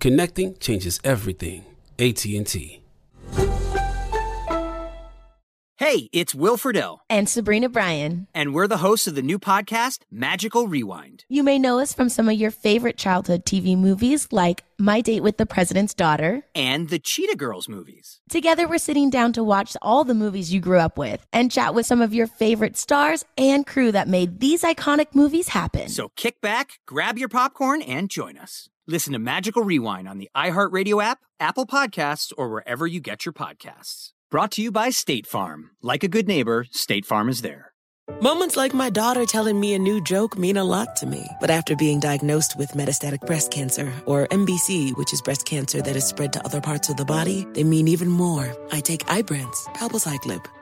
Connecting changes everything. AT&T. Hey, it's Will Friedle. And Sabrina Bryan. And we're the hosts of the new podcast, Magical Rewind. You may know us from some of your favorite childhood TV movies like My Date with the President's Daughter and the Cheetah Girls movies. Together, we're sitting down to watch all the movies you grew up with and chat with some of your favorite stars and crew that made these iconic movies happen. So kick back, grab your popcorn, and join us. Listen to Magical Rewind on the iHeartRadio app, Apple Podcasts, or wherever you get your podcasts. Brought to you by State Farm. Like a good neighbor, State Farm is there. Moments like my daughter telling me a new joke mean a lot to me. But after being diagnosed with metastatic breast cancer, or MBC, which is breast cancer that is spread to other parts of the body, they mean even more. I take Ibrance, palbociclib.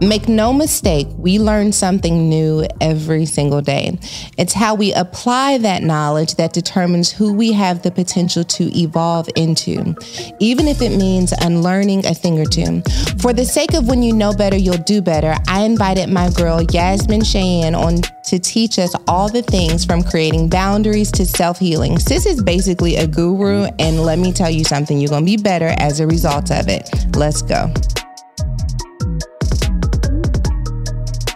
Make no mistake, we learn something new every single day. It's how we apply that knowledge that determines who we have the potential to evolve into, even if it means unlearning a thing or two. For the sake of when you know better, you'll do better, I invited my girl Yasmine Cheyenne on to teach us all the things from creating boundaries to self healing. Sis is basically a guru, and let me tell you something, you're gonna be better as a result of it. Let's go.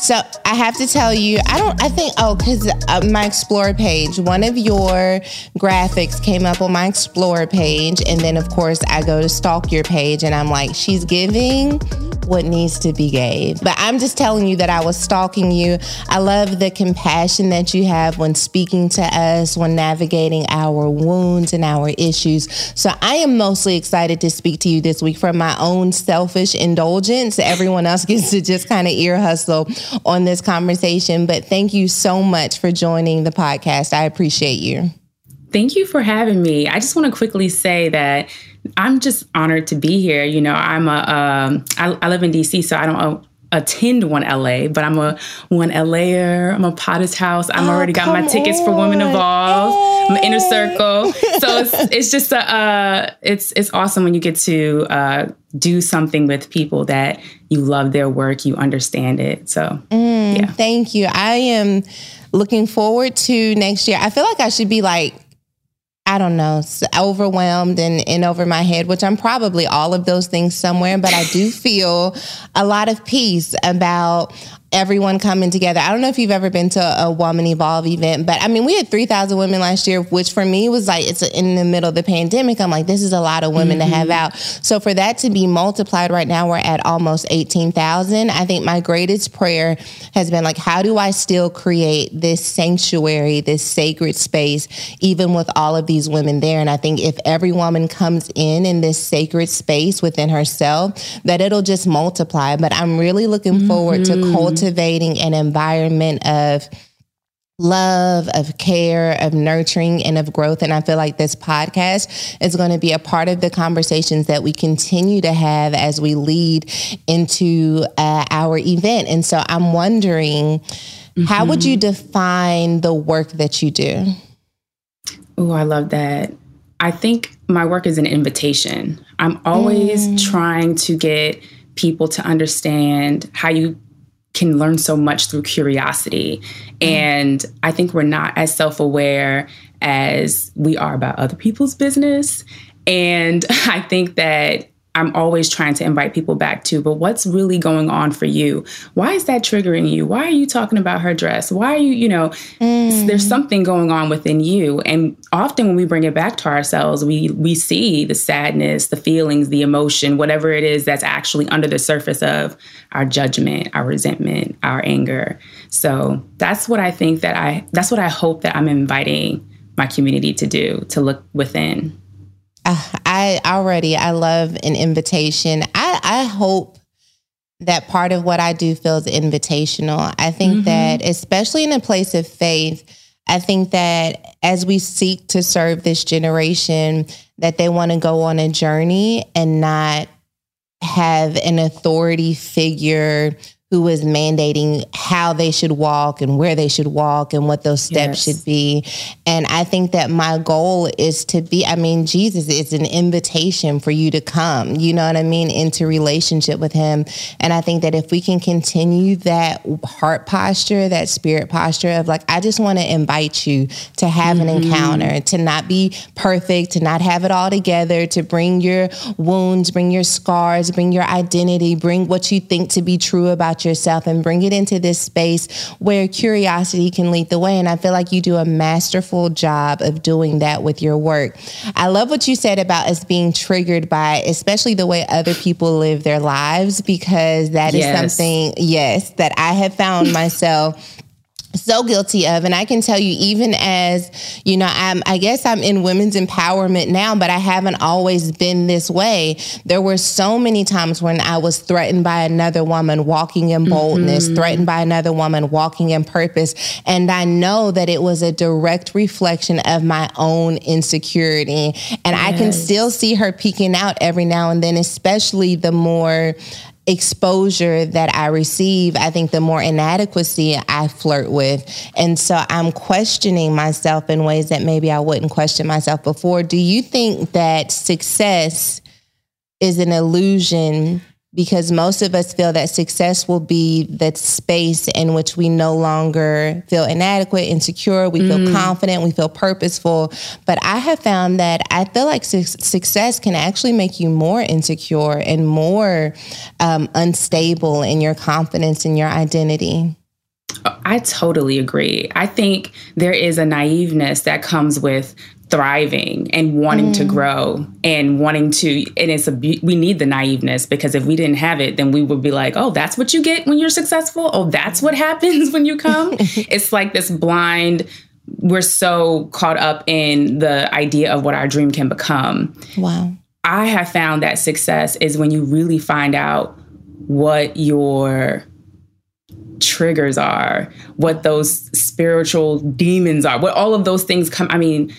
So I have to tell you, I don't, I think, oh, because uh, my Explorer page, one of your graphics came up on my Explorer page. And then, of course, I go to stalk your page and I'm like, she's giving what needs to be gave. But I'm just telling you that I was stalking you. I love the compassion that you have when speaking to us, when navigating our wounds and our issues. So I am mostly excited to speak to you this week from my own selfish indulgence. Everyone else gets to just kind of ear hustle on this conversation. But thank you so much for joining the podcast. I appreciate you. Thank you for having me. I just want to quickly say that I'm just honored to be here. You know, I'm a um, I, I live in DC, so I don't uh, attend one LA, but I'm a one LAer. I'm a Potter's House. I'm oh, already got my tickets on. for Woman Evolve. Hey. I'm inner circle. So it's it's just a uh, it's it's awesome when you get to uh, do something with people that you love their work, you understand it. So mm, yeah. Thank you. I am looking forward to next year. I feel like I should be like I don't know, overwhelmed and, and over my head, which I'm probably all of those things somewhere, but I do feel a lot of peace about everyone coming together. I don't know if you've ever been to a Woman Evolve event, but I mean, we had 3,000 women last year, which for me was like, it's in the middle of the pandemic. I'm like, this is a lot of women mm-hmm. to have mm-hmm. out. So for that to be multiplied right now, we're at almost 18,000. I think my greatest prayer has been like, how do I still create this sanctuary, this sacred space, even with all of these women there? And I think if every woman comes in in this sacred space within herself, that it'll just multiply. But I'm really looking mm-hmm. forward to cultivating mm-hmm cultivating an environment of love, of care, of nurturing, and of growth. And I feel like this podcast is going to be a part of the conversations that we continue to have as we lead into uh, our event. And so I'm wondering, mm-hmm. how would you define the work that you do? Oh, I love that. I think my work is an invitation. I'm always mm. trying to get people to understand how you can learn so much through curiosity. Mm. And I think we're not as self aware as we are about other people's business. And I think that I'm always trying to invite people back to, but what's really going on for you? Why is that triggering you? Why are you talking about her dress? Why are you, you know, mm. there's something going on within you. And often when we bring it back to ourselves, we we see the sadness, the feelings, the emotion, whatever it is that's actually under the surface of our judgment, our resentment, our anger. So that's what I think that I that's what I hope that I'm inviting my community to do, to look within. Uh, I already I love an invitation. I I hope that part of what I do feels invitational. I think mm-hmm. that especially in a place of faith, I think that as we seek to serve this generation that they want to go on a journey and not have an authority figure who is mandating how they should walk and where they should walk and what those steps yes. should be. And I think that my goal is to be, I mean, Jesus is an invitation for you to come, you know what I mean, into relationship with him. And I think that if we can continue that heart posture, that spirit posture of like, I just want to invite you to have mm-hmm. an encounter, to not be perfect, to not have it all together, to bring your wounds, bring your scars, bring your identity, bring what you think to be true about yourself and bring it into this space where curiosity can lead the way. And I feel like you do a masterful job of doing that with your work. I love what you said about us being triggered by, especially the way other people live their lives, because that yes. is something, yes, that I have found myself so guilty of and i can tell you even as you know i'm i guess i'm in women's empowerment now but i haven't always been this way there were so many times when i was threatened by another woman walking in boldness mm-hmm. threatened by another woman walking in purpose and i know that it was a direct reflection of my own insecurity and yes. i can still see her peeking out every now and then especially the more exposure that I receive, I think the more inadequacy I flirt with. And so I'm questioning myself in ways that maybe I wouldn't question myself before. Do you think that success is an illusion because most of us feel that success will be that space in which we no longer feel inadequate, insecure, we feel mm. confident, we feel purposeful. But I have found that I feel like su- success can actually make you more insecure and more um, unstable in your confidence and your identity. I totally agree. I think there is a naiveness that comes with thriving and wanting mm. to grow and wanting to and it's a we need the naiveness because if we didn't have it then we would be like oh that's what you get when you're successful? Oh that's what happens when you come? It's like this blind we're so caught up in the idea of what our dream can become. Wow. I have found that success is when you really find out what your triggers are what those spiritual demons are what all of those things come i mean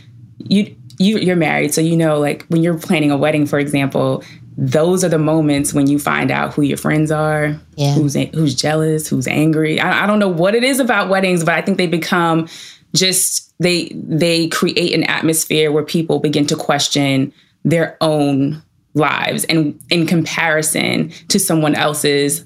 you you you're married, so you know like when you're planning a wedding, for example, those are the moments when you find out who your friends are, yeah. who's who's jealous, who's angry. I, I don't know what it is about weddings, but I think they become just they they create an atmosphere where people begin to question their own lives and in comparison to someone else's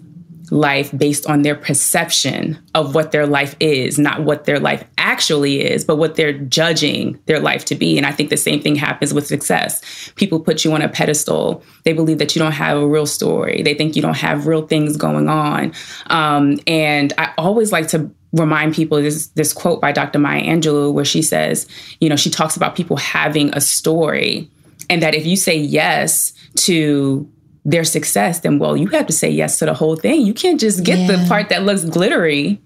life based on their perception of what their life is, not what their life actually is, but what they're judging their life to be. And I think the same thing happens with success. People put you on a pedestal. They believe that you don't have a real story. They think you don't have real things going on. Um, and I always like to remind people this this quote by Dr. Maya Angelou where she says, you know, she talks about people having a story and that if you say yes to their success, then well, you have to say yes to the whole thing. You can't just get yeah. the part that looks glittery.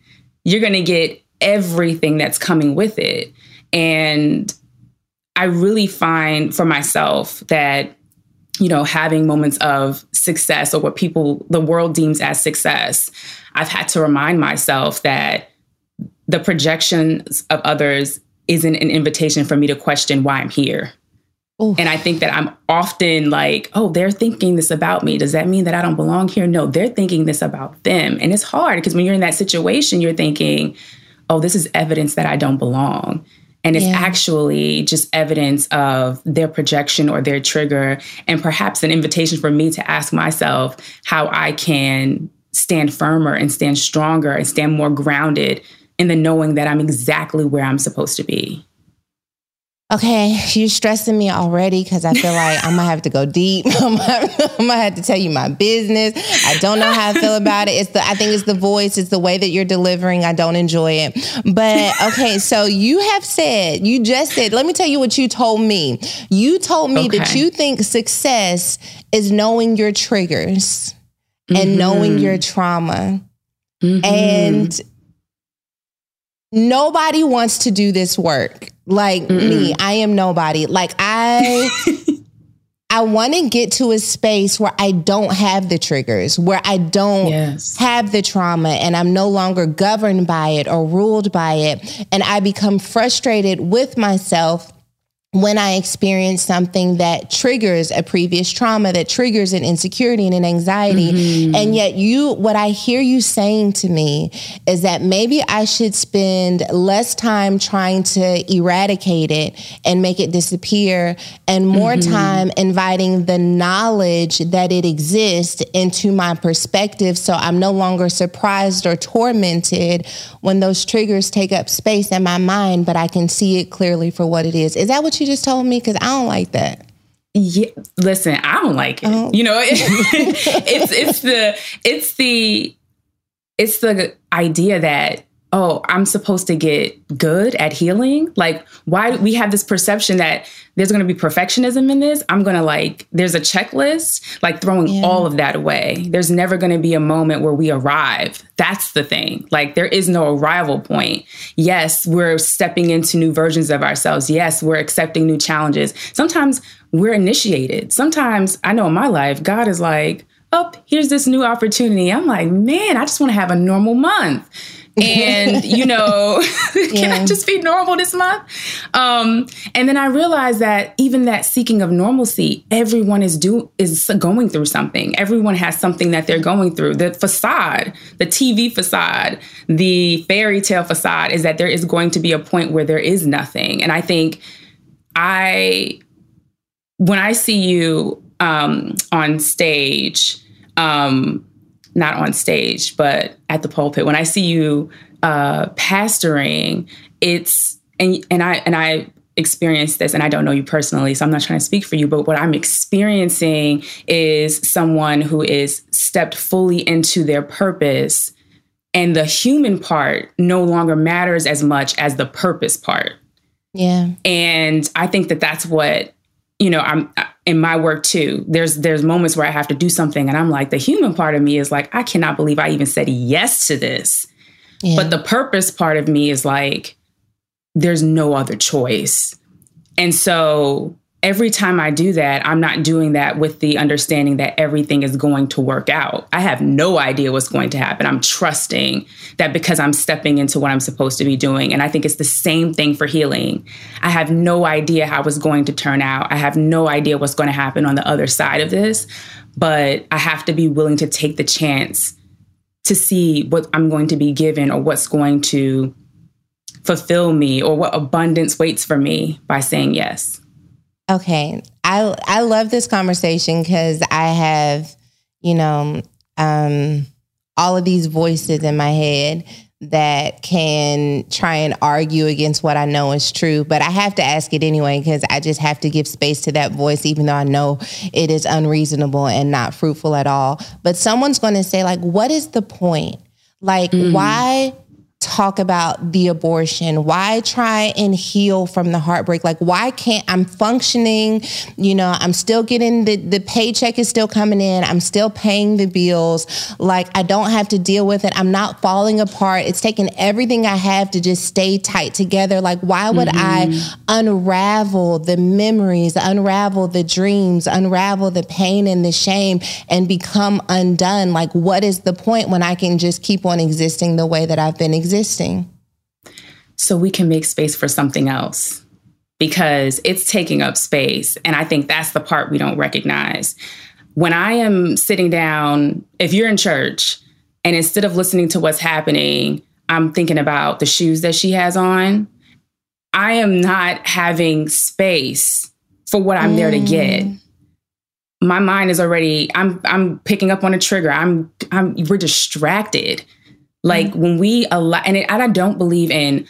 You're going to get everything that's coming with it. And I really find for myself that you know, having moments of success or what people, the world deems as success, I've had to remind myself that the projections of others isn't an invitation for me to question why I'm here. Ooh. And I think that I'm often like, oh, they're thinking this about me. Does that mean that I don't belong here? No, they're thinking this about them. And it's hard because when you're in that situation, you're thinking, oh, this is evidence that I don't belong. And it's yeah. actually just evidence of their projection or their trigger, and perhaps an invitation for me to ask myself how I can stand firmer and stand stronger and stand more grounded in the knowing that I'm exactly where I'm supposed to be. Okay, you're stressing me already because I feel like I'm gonna have to go deep. I'm gonna have to tell you my business. I don't know how I feel about it. It's the I think it's the voice, it's the way that you're delivering. I don't enjoy it. But okay, so you have said, you just said, let me tell you what you told me. You told me okay. that you think success is knowing your triggers mm-hmm. and knowing your trauma. Mm-hmm. And nobody wants to do this work like Mm-mm. me i am nobody like i i want to get to a space where i don't have the triggers where i don't yes. have the trauma and i'm no longer governed by it or ruled by it and i become frustrated with myself when I experience something that triggers a previous trauma, that triggers an insecurity and an anxiety. Mm-hmm. And yet, you, what I hear you saying to me is that maybe I should spend less time trying to eradicate it and make it disappear and more mm-hmm. time inviting the knowledge that it exists into my perspective. So I'm no longer surprised or tormented when those triggers take up space in my mind, but I can see it clearly for what it is. Is that what you you just told me? Because I don't like that. Yeah, listen, I don't like it. Oh. You know, it, it's it's the it's the it's the idea that oh, I'm supposed to get good at healing. Like, why do we have this perception that there's going to be perfectionism in this. I'm going to like, there's a checklist, like throwing yeah. all of that away. There's never going to be a moment where we arrive. That's the thing. Like, there is no arrival point. Yes, we're stepping into new versions of ourselves. Yes, we're accepting new challenges. Sometimes we're initiated. Sometimes I know in my life, God is like, oh, here's this new opportunity. I'm like, man, I just want to have a normal month and you know can yeah. i just be normal this month? Um, and then i realized that even that seeking of normalcy everyone is do is going through something. Everyone has something that they're going through. The facade the tv facade the fairy tale facade is that there is going to be a point where there is nothing. And i think i when i see you um, on stage um, not on stage, but at the pulpit, when I see you uh, pastoring, it's and and I and I experienced this, and I don't know you personally, so I'm not trying to speak for you, but what I'm experiencing is someone who is stepped fully into their purpose, and the human part no longer matters as much as the purpose part. Yeah, and I think that that's what you know i'm uh, in my work too there's there's moments where i have to do something and i'm like the human part of me is like i cannot believe i even said yes to this yeah. but the purpose part of me is like there's no other choice and so every time I do that, I'm not doing that with the understanding that everything is going to work out. I have no idea what's going to happen. I'm trusting that because I'm stepping into what I'm supposed to be doing. And I think it's the same thing for healing. I have no idea how it's going to turn out. I have no idea what's going to happen on the other side of this, but I have to be willing to take the chance to see what I'm going to be given or what's going to fulfill me or what abundance waits for me by saying yes. Okay. I I love this conversation because I have, you know, um, all of these voices in my head that can try and argue against what I know is true. But I have to ask it anyway because I just have to give space to that voice, even though I know it is unreasonable and not fruitful at all. But someone's going to say, like, what is the point? Like, mm. why talk about the abortion? Why try and heal from the heartbreak? Like, why can't I'm functioning? You know, I'm still getting the, the paycheck is still coming in. I'm still paying the bills. Like, I don't have to deal with it. I'm not falling apart. It's taking everything I have to just stay tight together. Like, why would mm-hmm. I unravel the memories, unravel the dreams, unravel the pain and the shame and become undone? Like, what is the point when I can just keep on existing the way that I've been existing? Existing? so we can make space for something else because it's taking up space. And I think that's the part we don't recognize. When I am sitting down, if you're in church and instead of listening to what's happening, I'm thinking about the shoes that she has on, I am not having space for what I'm mm. there to get. Mm. My mind is already I'm I'm picking up on a trigger. I'm I'm we're distracted. Like mm. when we allow and, it, and I don't believe in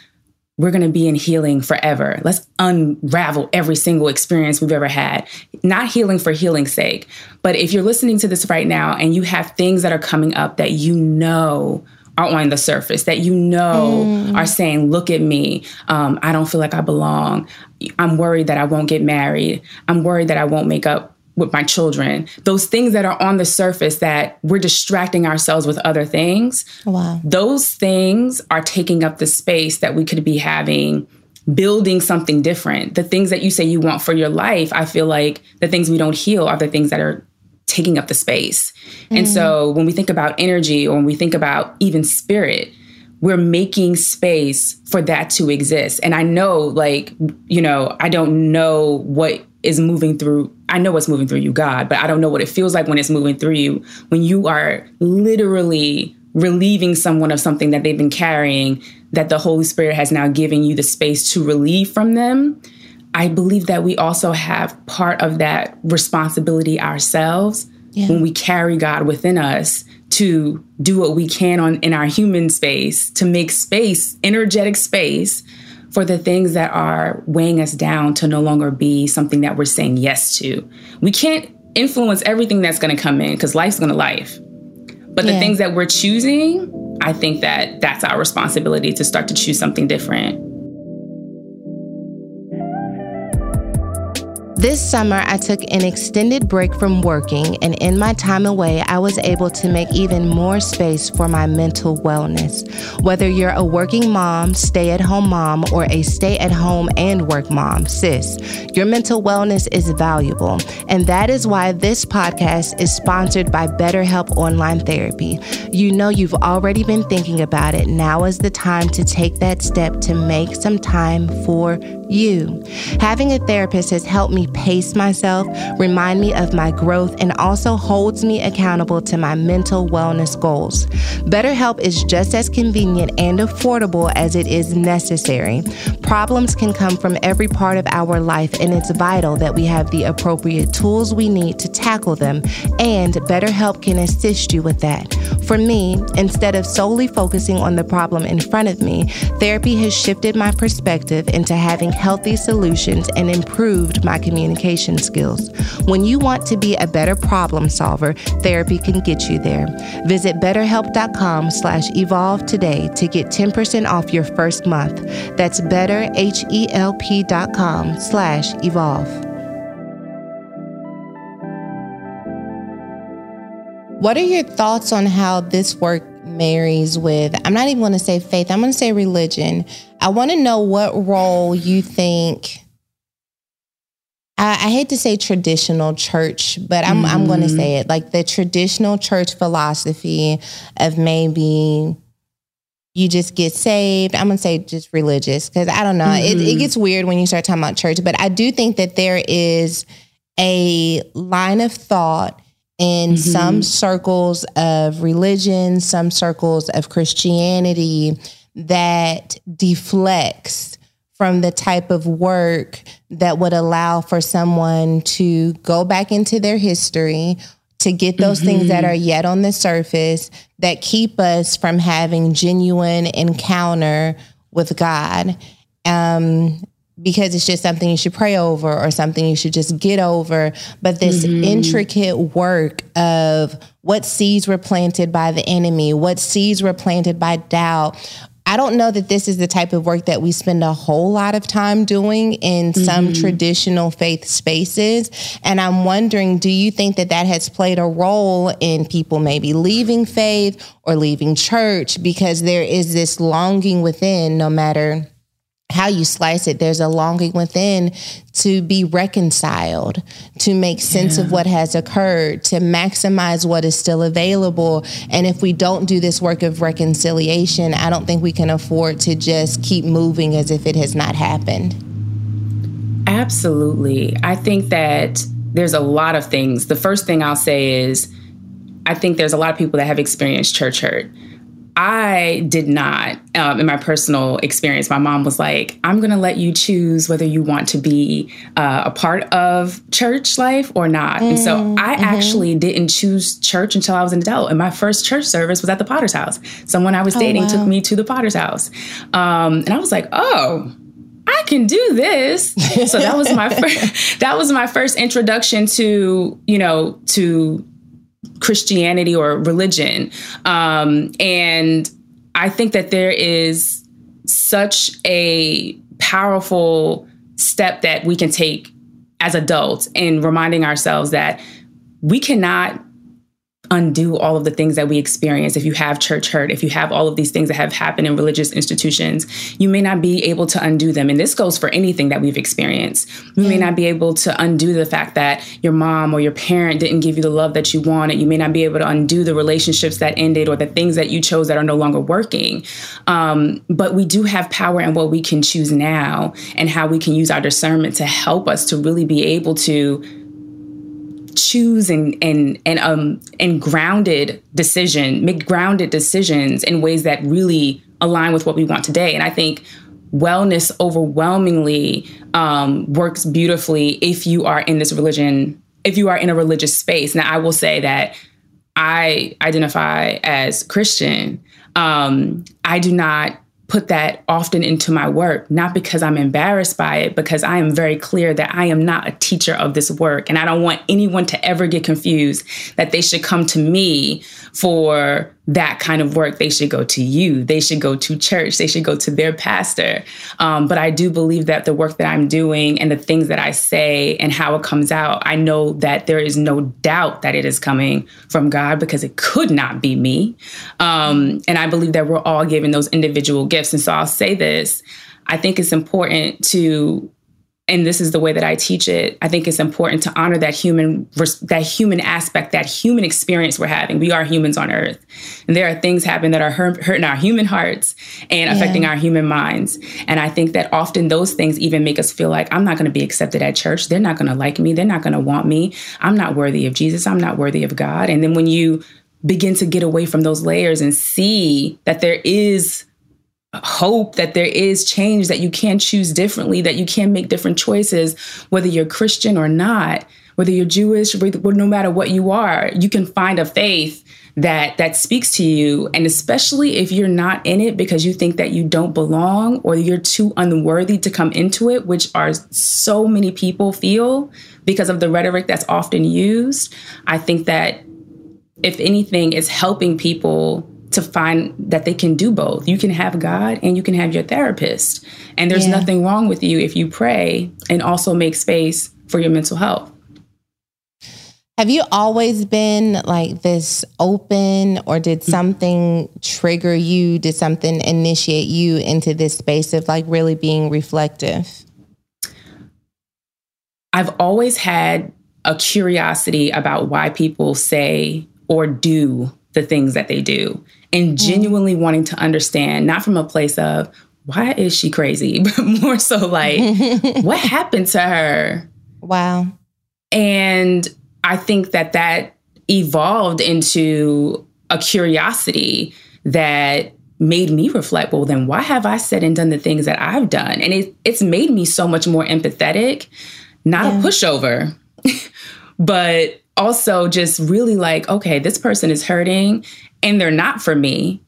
we're going to be in healing forever. Let's unravel every single experience we've ever had. Not healing for healing's sake, but if you're listening to this right now and you have things that are coming up that you know are on the surface, that you know mm. are saying, Look at me. Um, I don't feel like I belong. I'm worried that I won't get married. I'm worried that I won't make up with my children, those things that are on the surface that we're distracting ourselves with other things. Wow. Those things are taking up the space that we could be having building something different. The things that you say you want for your life, I feel like the things we don't heal are the things that are taking up the space. Mm. And so when we think about energy or when we think about even spirit, we're making space for that to exist. And I know, like, you know, I don't know what is moving through I know what's moving through you, God, but I don't know what it feels like when it's moving through you when you are literally relieving someone of something that they've been carrying that the Holy Spirit has now given you the space to relieve from them. I believe that we also have part of that responsibility ourselves yeah. when we carry God within us to do what we can on in our human space to make space, energetic space for the things that are weighing us down to no longer be something that we're saying yes to. We can't influence everything that's going to come in because life's going to life. But yeah. the things that we're choosing, I think that that's our responsibility to start to choose something different. This summer, I took an extended break from working, and in my time away, I was able to make even more space for my mental wellness. Whether you're a working mom, stay at home mom, or a stay at home and work mom, sis, your mental wellness is valuable. And that is why this podcast is sponsored by BetterHelp Online Therapy. You know, you've already been thinking about it. Now is the time to take that step to make some time for you. Having a therapist has helped me pace myself, remind me of my growth, and also holds me accountable to my mental wellness goals. BetterHelp is just as convenient and affordable as it is necessary. Problems can come from every part of our life, and it's vital that we have the appropriate tools we need to tackle them, and BetterHelp can assist you with that. For me, instead of solely focusing on the problem in front of me, therapy has shifted my perspective into having healthy solutions and improved my communication skills. When you want to be a better problem solver, therapy can get you there. Visit betterhelp.com slash evolve today to get 10% off your first month. That's betterhelp.com slash evolve. What are your thoughts on how this work marries with, I'm not even going to say faith, I'm going to say religion. I want to know what role you think. I, I hate to say traditional church, but I'm, mm-hmm. I'm going to say it like the traditional church philosophy of maybe you just get saved. I'm gonna say just religious because I don't know. Mm-hmm. It, it mm-hmm. gets weird when you start talking about church, but I do think that there is a line of thought in mm-hmm. some circles of religion, some circles of Christianity that deflects from the type of work that would allow for someone to go back into their history to get those mm-hmm. things that are yet on the surface that keep us from having genuine encounter with God. Um, because it's just something you should pray over or something you should just get over. But this mm-hmm. intricate work of what seeds were planted by the enemy, what seeds were planted by doubt. I don't know that this is the type of work that we spend a whole lot of time doing in mm-hmm. some traditional faith spaces. And I'm wondering, do you think that that has played a role in people maybe leaving faith or leaving church because there is this longing within, no matter how you slice it, there's a longing within to be reconciled, to make sense yeah. of what has occurred, to maximize what is still available. And if we don't do this work of reconciliation, I don't think we can afford to just keep moving as if it has not happened. Absolutely. I think that there's a lot of things. The first thing I'll say is I think there's a lot of people that have experienced church hurt. I did not, um, in my personal experience, my mom was like, I'm going to let you choose whether you want to be uh, a part of church life or not. Mm, and so mm, I mm-hmm. actually didn't choose church until I was an adult. And my first church service was at the Potter's house. Someone I was oh, dating wow. took me to the Potter's house. Um, and I was like, oh, I can do this. so that was my first that was my first introduction to, you know, to Christianity or religion. Um, and I think that there is such a powerful step that we can take as adults in reminding ourselves that we cannot undo all of the things that we experience. If you have church hurt if you have all of these things that have happened in religious institutions you may not be able to undo them. And this goes for anything that we've experienced. You may not be able to undo the fact that your mom or your parent didn't give you the love that you wanted. You may not be able to undo the relationships that ended or the things that you chose that are no longer working. Um, but we do have power in what we can choose now and how we can use our discernment to help us to really be able to choose and and and um and grounded decision, make grounded decisions in ways that really align with what we want today. And I think wellness overwhelmingly um, works beautifully if you are in this religion, if you are in a religious space. Now, I will say that I identify as Christian. Um, I do not put that often into my work, not because I'm embarrassed by it, because I am very clear that I am not a teacher of this work. And I don't want anyone to ever get confused that they should come to me for that kind of work, they should go to you. They should go to church. They should go to their pastor. Um, but I do believe that the work that I'm doing and the things that I say and how it comes out, I know that there is no doubt that it is coming from God because it could not be me. Um, and I believe that we're all given those individual gifts. And so I'll say this I think it's important to and this is the way that I teach it. I think it's important to honor that human that human aspect, that human experience we're having. We are humans on Earth, and there are things happening that are hurting our human hearts and affecting yeah. our human minds. And I think that often those things even make us feel like I'm not going to be accepted at church. They're not going to like me. They're not going to want me. I'm not worthy of Jesus. I'm not worthy of God. And then when you begin to get away from those layers and see that there is hope that there is change, that you can choose differently, that you can make different choices, whether you're Christian or not, whether you're Jewish, no matter what you are, you can find a faith that that speaks to you. And especially if you're not in it because you think that you don't belong or you're too unworthy to come into it which are so many people feel because of the rhetoric that's often used i think that if anything is helping people to find that they can do both. You can have God and you can have your therapist. And there's yeah. nothing wrong with you if you pray and also make space for your mental health. Have you always been like this open, or did mm. something trigger you? Did something initiate you into this space of like really being reflective? I've always had a curiosity about why people say or do the things that they do and mm. genuinely wanting to understand, not from a place of, why is she crazy? But more so like, what happened to her? Wow. And I think that that evolved into a curiosity that made me reflect well then why have i said and done the things that i've done and it, it's made me so much more empathetic not yeah. a pushover but also just really like okay this person is hurting and they're not for me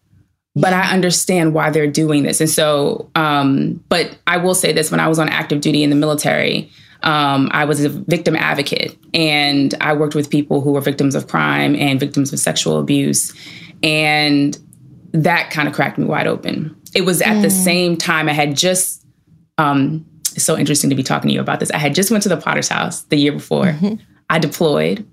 but I understand why they're doing this. And so, um, but I will say this when I was on active duty in the military, um, I was a victim advocate and I worked with people who were victims of crime and victims of sexual abuse. And that kind of cracked me wide open. It was at mm. the same time I had just, um, it's so interesting to be talking to you about this. I had just went to the Potter's house the year before. Mm-hmm. I deployed.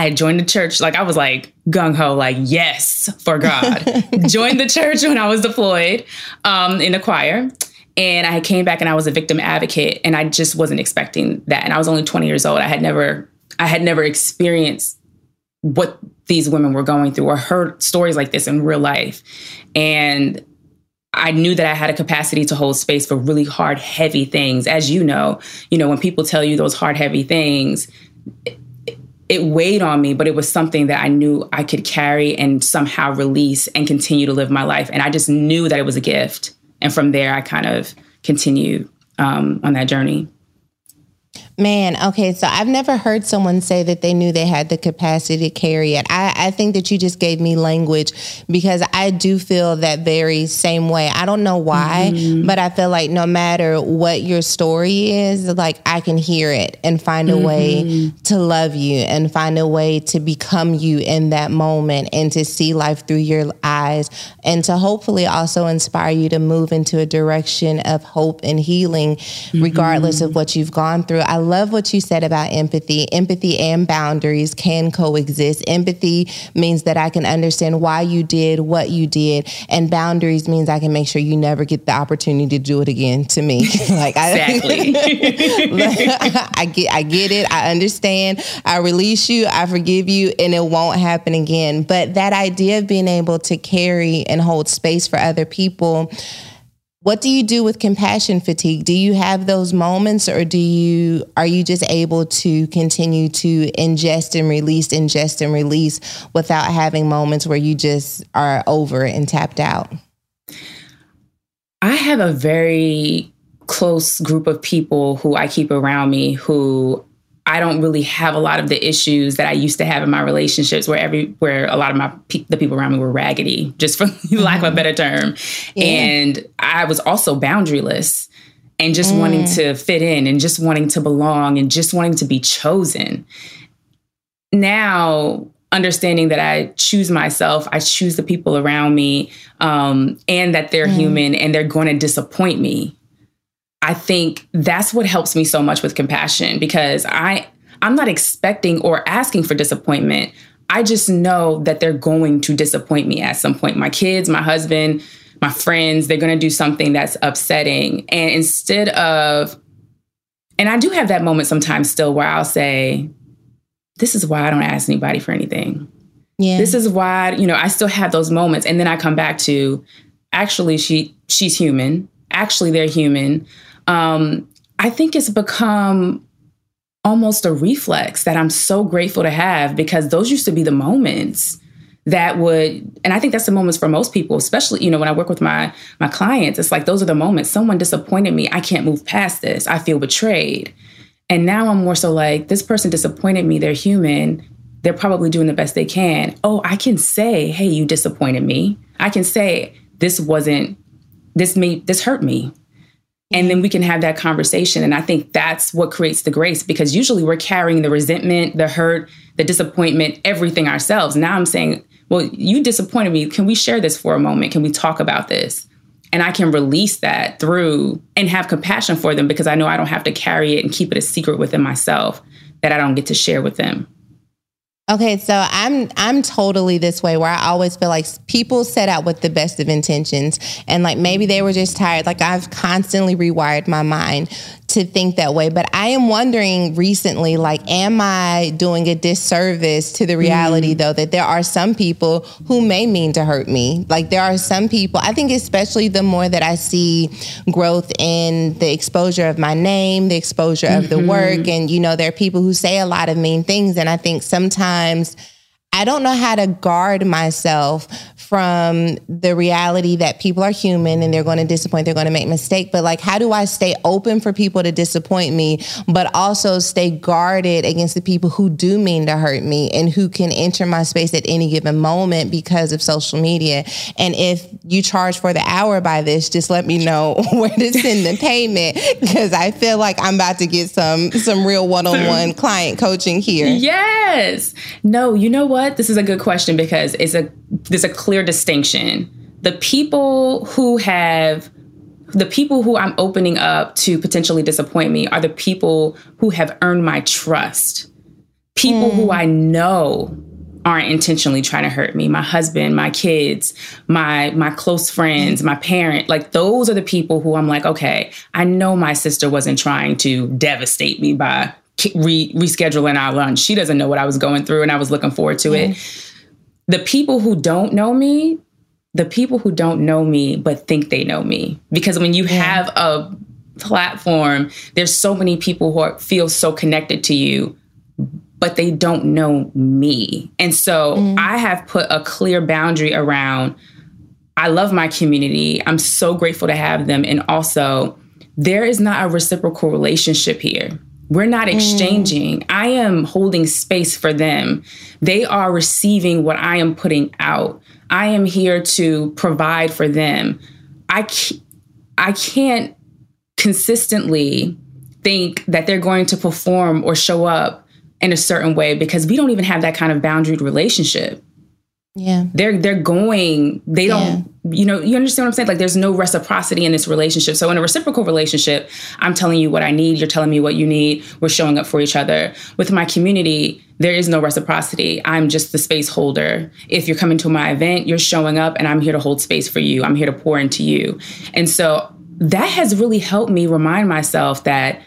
I had joined the church. Like I was like gung ho, like yes for God. joined the church when I was deployed um, in the choir, And I came back and I was a victim advocate and I just wasn't expecting that. And I was only 20 years old. I had never I had never experienced what these women were going through or heard stories like this in real life. And I knew that I had a capacity to hold space for really hard, heavy things. As you know, you know, when people tell you those hard, heavy things, it, weighed on me, but it was something that I knew I could carry and somehow release and continue to live my life. And I just knew that it was a gift. And from there, I kind of continued um, on that journey. Man, okay, so I've never heard someone say that they knew they had the capacity to carry it. I, I think that you just gave me language because I do feel that very same way. I don't know why, mm-hmm. but I feel like no matter what your story is, like I can hear it and find a mm-hmm. way to love you and find a way to become you in that moment and to see life through your eyes and to hopefully also inspire you to move into a direction of hope and healing, mm-hmm. regardless of what you've gone through. I love what you said about empathy. Empathy and boundaries can coexist. Empathy means that I can understand why you did what you did, and boundaries means I can make sure you never get the opportunity to do it again to me. like exactly. I, I get, I get it. I understand. I release you. I forgive you, and it won't happen again. But that idea of being able to carry and hold space for other people what do you do with compassion fatigue? Do you have those moments or do you are you just able to continue to ingest and release ingest and release without having moments where you just are over and tapped out? I have a very close group of people who I keep around me who I don't really have a lot of the issues that I used to have in my relationships, where every where a lot of my the people around me were raggedy, just for lack of a better term. Yeah. And I was also boundaryless and just mm. wanting to fit in and just wanting to belong and just wanting to be chosen. Now, understanding that I choose myself, I choose the people around me, um, and that they're mm. human and they're going to disappoint me. I think that's what helps me so much with compassion because I I'm not expecting or asking for disappointment. I just know that they're going to disappoint me at some point. My kids, my husband, my friends, they're going to do something that's upsetting. And instead of and I do have that moment sometimes still where I'll say, this is why I don't ask anybody for anything. Yeah. This is why, you know, I still have those moments and then I come back to actually she she's human. Actually they're human um, I think it's become almost a reflex that I'm so grateful to have because those used to be the moments that would and I think that's the moments for most people especially you know when I work with my my clients it's like those are the moments. Someone disappointed me. I can't move past this. I feel betrayed. And now I'm more so like this person disappointed me. They're human. They're probably doing the best they can. Oh I can say hey you disappointed me. I can say this wasn't this made this hurt me and then we can have that conversation. And I think that's what creates the grace because usually we're carrying the resentment, the hurt, the disappointment, everything ourselves. Now I'm saying, well, you disappointed me. Can we share this for a moment? Can we talk about this? And I can release that through and have compassion for them because I know I don't have to carry it and keep it a secret within myself that I don't get to share with them. Okay, so I'm I'm totally this way where I always feel like people set out with the best of intentions and like maybe they were just tired. Like I've constantly rewired my mind to think that way. But I am wondering recently, like, am I doing a disservice to the reality, mm. though, that there are some people who may mean to hurt me? Like, there are some people, I think, especially the more that I see growth in the exposure of my name, the exposure mm-hmm. of the mm-hmm. work, and, you know, there are people who say a lot of mean things. And I think sometimes, I don't know how to guard myself from the reality that people are human and they're going to disappoint, they're going to make mistakes. But like, how do I stay open for people to disappoint me, but also stay guarded against the people who do mean to hurt me and who can enter my space at any given moment because of social media? And if you charge for the hour by this, just let me know where to send the payment because I feel like I'm about to get some some real one-on-one client coaching here. Yes. No, you know what? This is a good question because it's a there's a clear distinction. The people who have the people who I'm opening up to potentially disappoint me are the people who have earned my trust. People mm. who I know aren't intentionally trying to hurt me my husband my kids my my close friends my parent like those are the people who i'm like okay i know my sister wasn't trying to devastate me by re- rescheduling our lunch she doesn't know what i was going through and i was looking forward to it the people who don't know me the people who don't know me but think they know me because when you yeah. have a platform there's so many people who are, feel so connected to you but they don't know me. And so mm. I have put a clear boundary around I love my community. I'm so grateful to have them. And also, there is not a reciprocal relationship here. We're not mm. exchanging. Mm. I am holding space for them. They are receiving what I am putting out. I am here to provide for them. I can't, I can't consistently think that they're going to perform or show up in a certain way because we don't even have that kind of boundaried relationship. Yeah. They're they're going, they don't, yeah. you know, you understand what I'm saying? Like there's no reciprocity in this relationship. So in a reciprocal relationship, I'm telling you what I need, you're telling me what you need, we're showing up for each other. With my community, there is no reciprocity. I'm just the space holder. If you're coming to my event, you're showing up and I'm here to hold space for you. I'm here to pour into you. And so that has really helped me remind myself that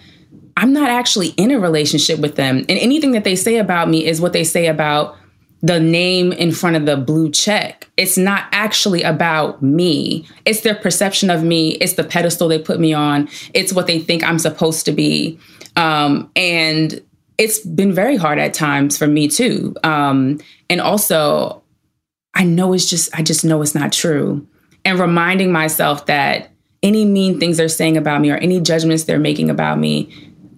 I'm not actually in a relationship with them. And anything that they say about me is what they say about the name in front of the blue check. It's not actually about me. It's their perception of me. It's the pedestal they put me on. It's what they think I'm supposed to be. Um, and it's been very hard at times for me too. Um, and also, I know it's just, I just know it's not true. And reminding myself that any mean things they're saying about me or any judgments they're making about me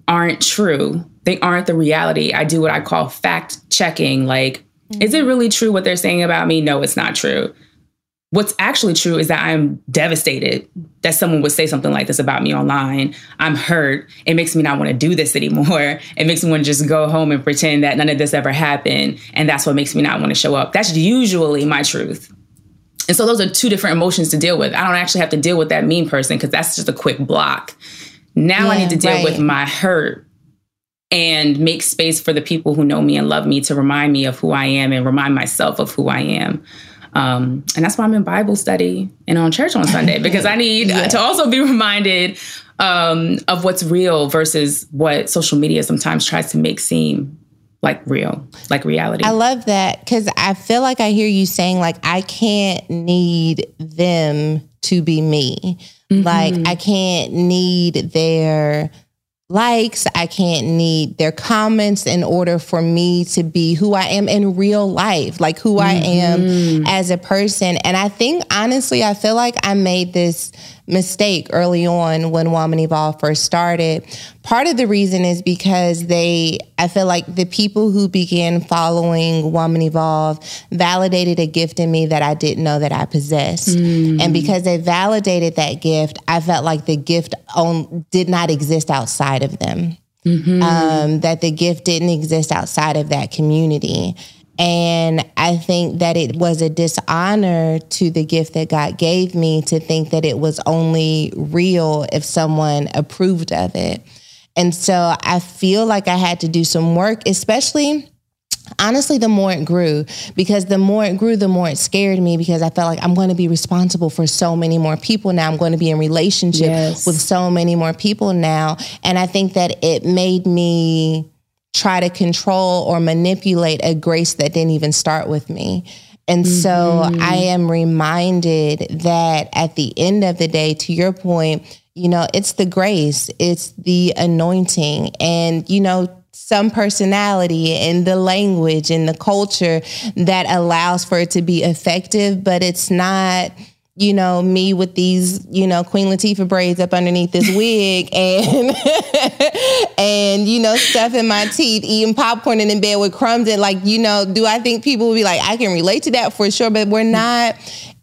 aren't true. They aren't the reality. I do what I call fact checking. Like, mm-hmm. is it really true what they're saying about me? No, it's not true. What's actually true is that I'm devastated that someone would say something like this about me online. I'm hurt. It makes me not want to do this anymore. It makes me want to just go home and pretend that none of this ever happened. And that's what makes me not want to show up. That's usually my truth. And so those are two different emotions to deal with. I don't actually have to deal with that mean person because that's just a quick block. Now yeah, I need to deal right. with my hurt and make space for the people who know me and love me to remind me of who I am and remind myself of who I am. Um, and that's why I'm in Bible study and on church on Sunday because I need yeah. to also be reminded um, of what's real versus what social media sometimes tries to make seem like real, like reality. I love that because I feel like I hear you saying, like, I can't need them to be me. Mm-hmm. Like I can't need their likes. I can't need their comments in order for me to be who I am in real life, like who mm-hmm. I am mm-hmm. as a person. And I think honestly, I feel like I made this mistake early on when Woman Evolve first started. Part of the reason is because they, I feel like the people who began following Woman Evolve validated a gift in me that I didn't know that I possessed. Mm. And because they validated that gift, I felt like the gift on, did not exist outside of them. Mm-hmm. Um, that the gift didn't exist outside of that community. And I think that it was a dishonor to the gift that God gave me to think that it was only real if someone approved of it. And so I feel like I had to do some work, especially honestly the more it grew because the more it grew the more it scared me because i felt like i'm going to be responsible for so many more people now i'm going to be in relationship yes. with so many more people now and i think that it made me try to control or manipulate a grace that didn't even start with me. And mm-hmm. so I am reminded that at the end of the day, to your point, you know, it's the grace, it's the anointing, and, you know, some personality and the language and the culture that allows for it to be effective, but it's not you know, me with these, you know, Queen Latifah braids up underneath this wig and and you know, stuff in my teeth, eating popcorn and in bed with crumbs and like, you know, do I think people will be like, I can relate to that for sure, but we're mm. not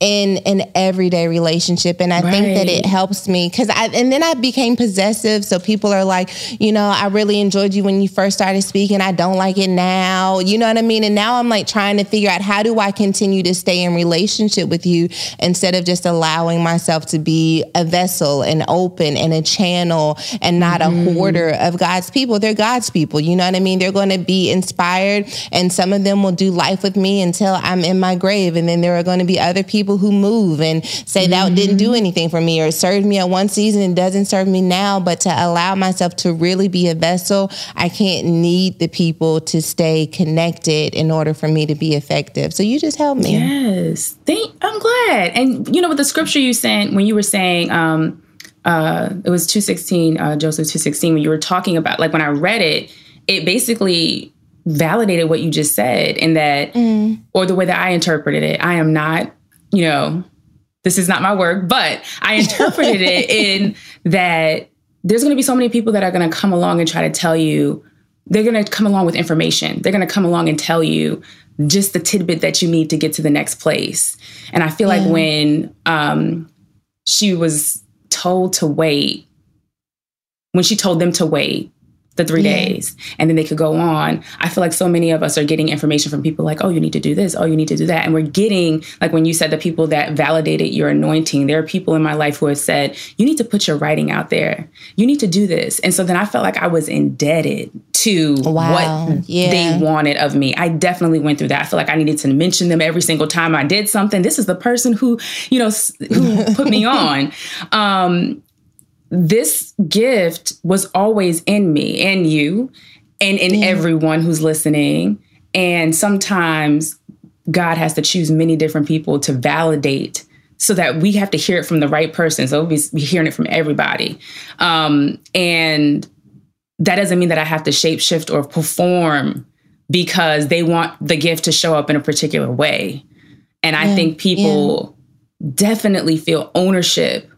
in an everyday relationship. And I right. think that it helps me because I, and then I became possessive. So people are like, you know, I really enjoyed you when you first started speaking. I don't like it now. You know what I mean? And now I'm like trying to figure out how do I continue to stay in relationship with you instead of just allowing myself to be a vessel and open and a channel and not mm-hmm. a hoarder of God's people. They're God's people. You know what I mean? They're going to be inspired and some of them will do life with me until I'm in my grave. And then there are going to be other people who move and say mm-hmm. that didn't do anything for me or served me at one season and doesn't serve me now. But to allow myself to really be a vessel, I can't need the people to stay connected in order for me to be effective. So you just help me. Yes. Thank, I'm glad. And you know, with the scripture you sent when you were saying, um, uh, it was 216, uh, Joshua 216, when you were talking about, like when I read it, it basically validated what you just said in that, mm. or the way that I interpreted it. I am not, you know, this is not my work, but I interpreted it in that there's going to be so many people that are going to come along and try to tell you, they're going to come along with information. They're going to come along and tell you just the tidbit that you need to get to the next place. And I feel yeah. like when um, she was told to wait, when she told them to wait, the three yeah. days and then they could go on. I feel like so many of us are getting information from people like oh you need to do this. Oh you need to do that. And we're getting like when you said the people that validated your anointing there are people in my life who have said you need to put your writing out there. You need to do this. And so then i felt like i was indebted to wow. what yeah. they wanted of me. I definitely went through that. I feel like i needed to mention them every single time i did something. This is the person who you know who put me on. Um this gift was always in me and you and in yeah. everyone who's listening. And sometimes God has to choose many different people to validate so that we have to hear it from the right person. So we'll be hearing it from everybody. Um, and that doesn't mean that I have to shape shift or perform because they want the gift to show up in a particular way. And I think people yeah. definitely feel ownership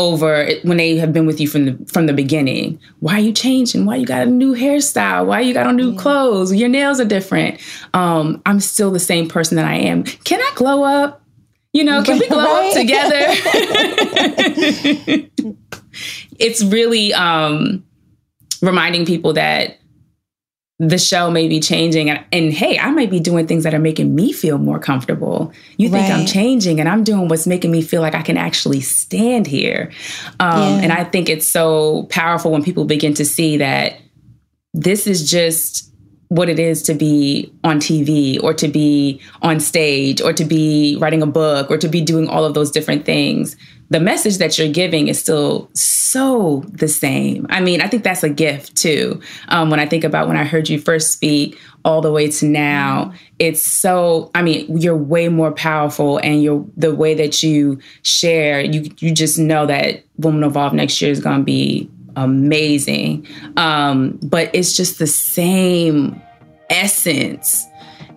over when they have been with you from the from the beginning. Why are you changing? Why you got a new hairstyle? Why you got on new yeah. clothes? Your nails are different. Um, I'm still the same person that I am. Can I glow up? You know, can we glow right? up together? it's really um, reminding people that the show may be changing and, and, hey i might be doing things that are making me feel more comfortable you think right. i'm changing and i'm doing what's making me feel like i can actually stand here um, yeah. and i think it's so powerful when people begin to see that this is just what it is to be on tv or to be on stage or to be writing a book or to be doing all of those different things the message that you're giving is still so the same. I mean, I think that's a gift too. Um, when I think about when I heard you first speak all the way to now, it's so. I mean, you're way more powerful, and you're the way that you share. You you just know that Woman Evolve next year is going to be amazing. Um, but it's just the same essence.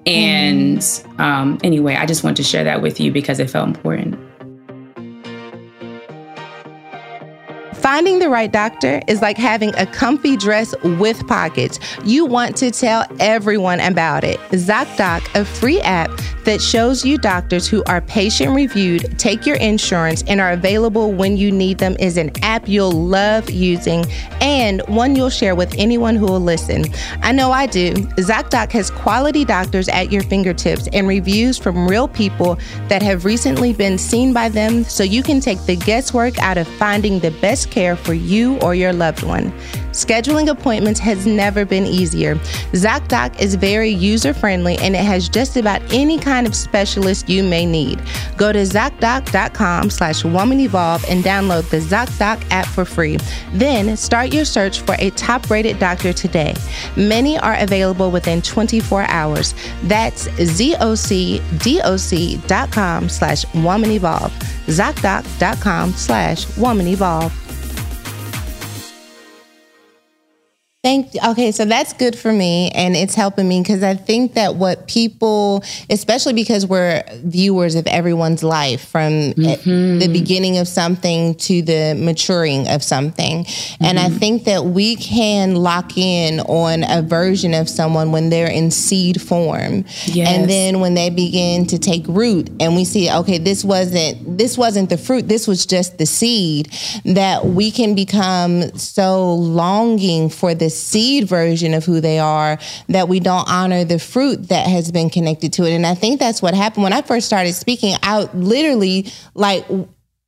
And mm. um, anyway, I just want to share that with you because it felt important. Finding the right doctor is like having a comfy dress with pockets. You want to tell everyone about it. ZocDoc, a free app that shows you doctors who are patient reviewed, take your insurance, and are available when you need them, is an app you'll love using and one you'll share with anyone who will listen. I know I do. ZocDoc has quality doctors at your fingertips and reviews from real people that have recently been seen by them so you can take the guesswork out of finding the best care for you or your loved one. Scheduling appointments has never been easier. ZocDoc is very user friendly and it has just about any kind of specialist you may need. Go to ZocDoc.com slash Woman Evolve and download the ZocDoc app for free. Then start your search for a top rated doctor today. Many are available within 24 hours. That's ZocDoc.com slash Woman Evolve. ZocDoc.com slash Woman Evolve. Thank you. okay, so that's good for me and it's helping me because I think that what people, especially because we're viewers of everyone's life from mm-hmm. the beginning of something to the maturing of something. Mm-hmm. And I mm-hmm. think that we can lock in on a version of someone when they're in seed form. Yes. And then when they begin to take root and we see okay, this wasn't this wasn't the fruit, this was just the seed that we can become so longing for this seed version of who they are that we don't honor the fruit that has been connected to it. And I think that's what happened when I first started speaking. I literally like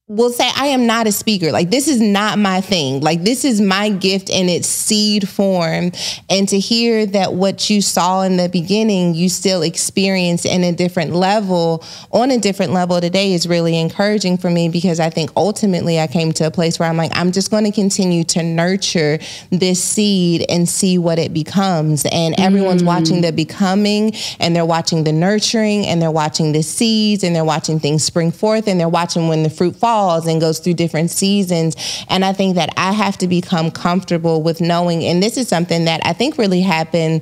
will say I am not a speaker. Like this is not my thing. Like this is my gift in its seed form. And to hear that what you saw in the beginning, you still experience in a different level, on a different level today is really encouraging for me because I think ultimately I came to a place where I'm like, I'm just going to continue to nurture this seed and see what it becomes. And everyone's mm. watching the becoming and they're watching the nurturing and they're watching the seeds and they're watching things spring forth and they're watching when the fruit falls and goes through different seasons. And I think that I have to become comfortable with knowing, and this is something that I think really happened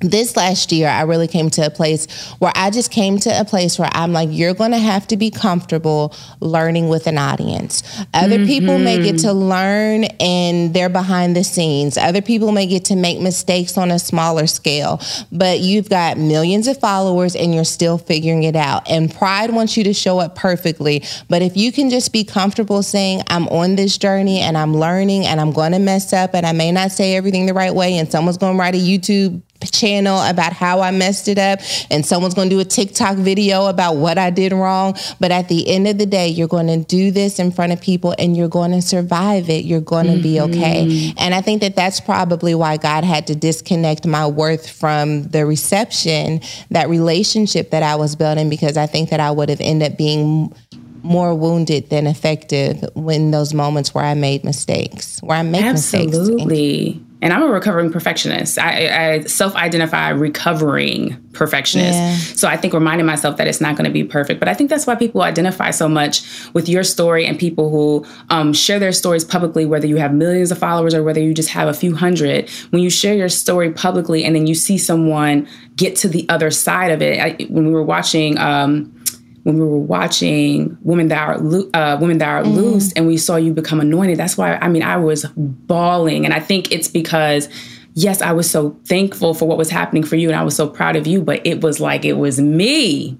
this last year, I really came to a place where I just came to a place where I'm like, you're going to have to be comfortable learning with an audience. Other mm-hmm. people may get to mm-hmm. learn and they're behind the scenes. Other people may get to make mistakes on a smaller scale, but you've got millions of followers and you're still figuring it out. And pride wants you to show up perfectly. But if you can just be comfortable saying, I'm on this journey and I'm learning and I'm going to mess up and I may not say everything the right way and someone's going to write a YouTube channel about how I messed it up and someone's going to do a TikTok video about what I did wrong. But at the end of the day, you're going to do this in front of people and you're going to survive it. You're going to mm-hmm. be okay. And I think that that's probably why God had to disconnect my worth from the reception, that relationship that I was building, because I think that I would have ended up being more wounded than effective when those moments where I made mistakes, where I make Absolutely. mistakes. Absolutely. And I'm a recovering perfectionist. I, I self identify recovering perfectionist. Yeah. So I think reminding myself that it's not going to be perfect. But I think that's why people identify so much with your story and people who um, share their stories publicly, whether you have millions of followers or whether you just have a few hundred. When you share your story publicly and then you see someone get to the other side of it, I, when we were watching, um, when we were watching Woman Thou Art, Lo- uh, Woman Thou Art mm. Loose and we saw you become anointed. That's why, I mean, I was bawling. And I think it's because, yes, I was so thankful for what was happening for you and I was so proud of you, but it was like it was me.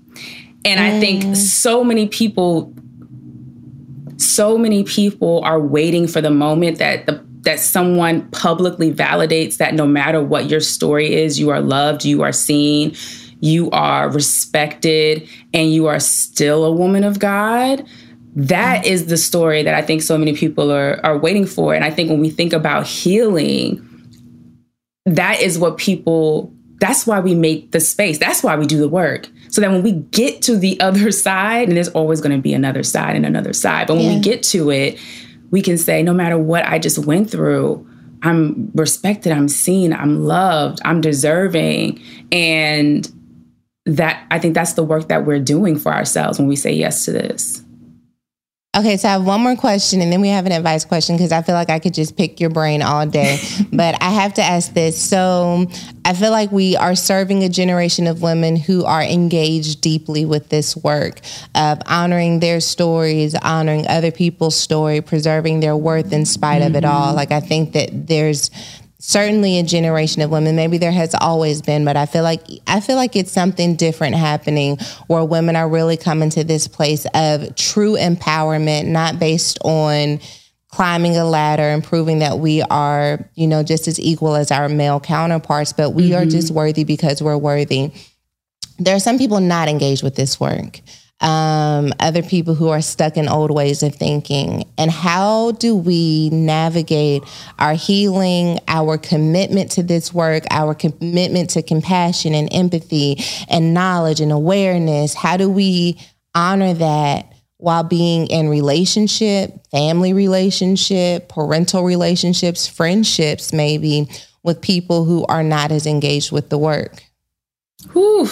And mm. I think mm. so many people, so many people are waiting for the moment that the that someone publicly validates that no matter what your story is, you are loved, you are seen, you are respected, and you are still a woman of God. That mm-hmm. is the story that I think so many people are, are waiting for. And I think when we think about healing, that is what people, that's why we make the space. That's why we do the work. So that when we get to the other side, and there's always going to be another side and another side, but when yeah. we get to it, we can say, no matter what I just went through, I'm respected, I'm seen, I'm loved, I'm deserving. And that I think that's the work that we're doing for ourselves when we say yes to this. Okay, so I have one more question and then we have an advice question because I feel like I could just pick your brain all day. but I have to ask this. So I feel like we are serving a generation of women who are engaged deeply with this work of honoring their stories, honoring other people's story, preserving their worth in spite mm-hmm. of it all. Mm-hmm. Like I think that there's certainly a generation of women. Maybe there has always been but i feel like i feel like it's something different happening where women are really coming to this place of true empowerment not based on climbing a ladder and proving that we are you know just as equal as our male counterparts but we mm-hmm. are just worthy because we're worthy. There are some people not engaged with this work um, other people who are stuck in old ways of thinking? And how do we navigate our healing, our commitment to this work, our commitment to compassion and empathy and knowledge and awareness? How do we honor that? While being in relationship, family relationship, parental relationships, friendships, maybe with people who are not as engaged with the work. Whew.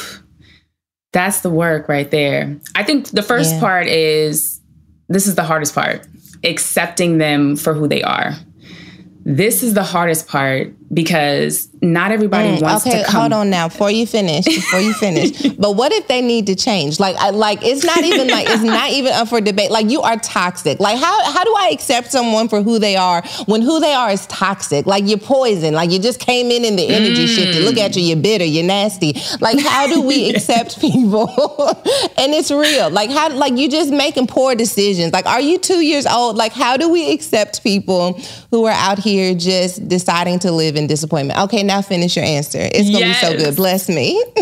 That's the work right there. I think the first yeah. part is this is the hardest part accepting them for who they are. This is the hardest part because not everybody mm, wants okay, to come. hold on now before you finish. Before you finish, but what if they need to change? Like, I, like it's not even like it's not even up for debate. Like you are toxic. Like how how do I accept someone for who they are when who they are is toxic? Like you're poison. Like you just came in and the energy mm. shifted. Look at you. You're bitter. You're nasty. Like how do we accept people? and it's real. Like how like you just making poor decisions. Like are you two years old? Like how do we accept people who are out here just deciding to live in disappointment? Okay, now finish your answer. It's gonna yes. be so good. Bless me.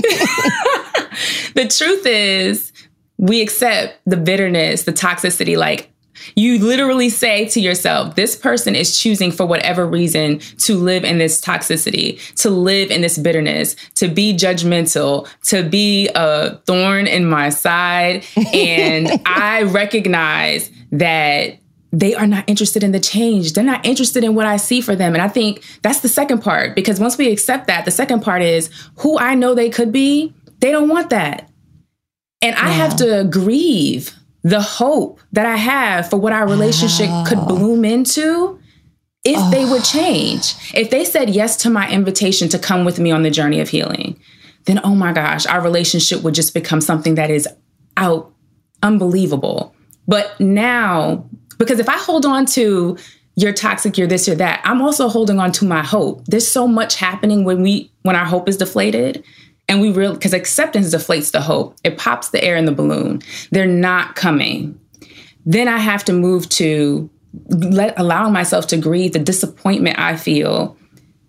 the truth is, we accept the bitterness, the toxicity. Like you literally say to yourself, this person is choosing for whatever reason to live in this toxicity, to live in this bitterness, to be judgmental, to be a thorn in my side. And I recognize that they are not interested in the change. They're not interested in what I see for them. And I think that's the second part because once we accept that, the second part is who I know they could be, they don't want that. And I have to grieve the hope that I have for what our relationship wow. could bloom into if oh. they would change. If they said yes to my invitation to come with me on the journey of healing, then oh my gosh, our relationship would just become something that is out unbelievable. But now because if I hold on to you're toxic, you're this or that, I'm also holding on to my hope. There's so much happening when we when our hope is deflated. And we real because acceptance deflates the hope. It pops the air in the balloon. They're not coming. Then I have to move to let allowing myself to grieve the disappointment I feel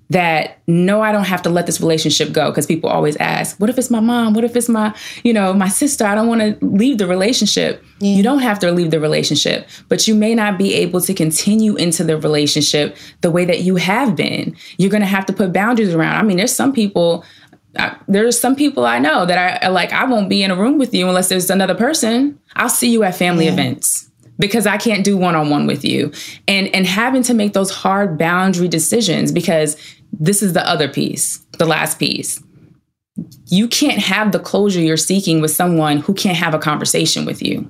that no, I don't have to let this relationship go because people always ask, what if it's my mom? What if it's my, you know, my sister? I don't want to leave the relationship. Yeah. You don't have to leave the relationship, but you may not be able to continue into the relationship the way that you have been. You're going to have to put boundaries around. I mean, there's some people I, there's some people I know that I like I won't be in a room with you unless there's another person. I'll see you at family yeah. events because I can't do one-on-one with you. And and having to make those hard boundary decisions because this is the other piece, the last piece. You can't have the closure you're seeking with someone who can't have a conversation with you.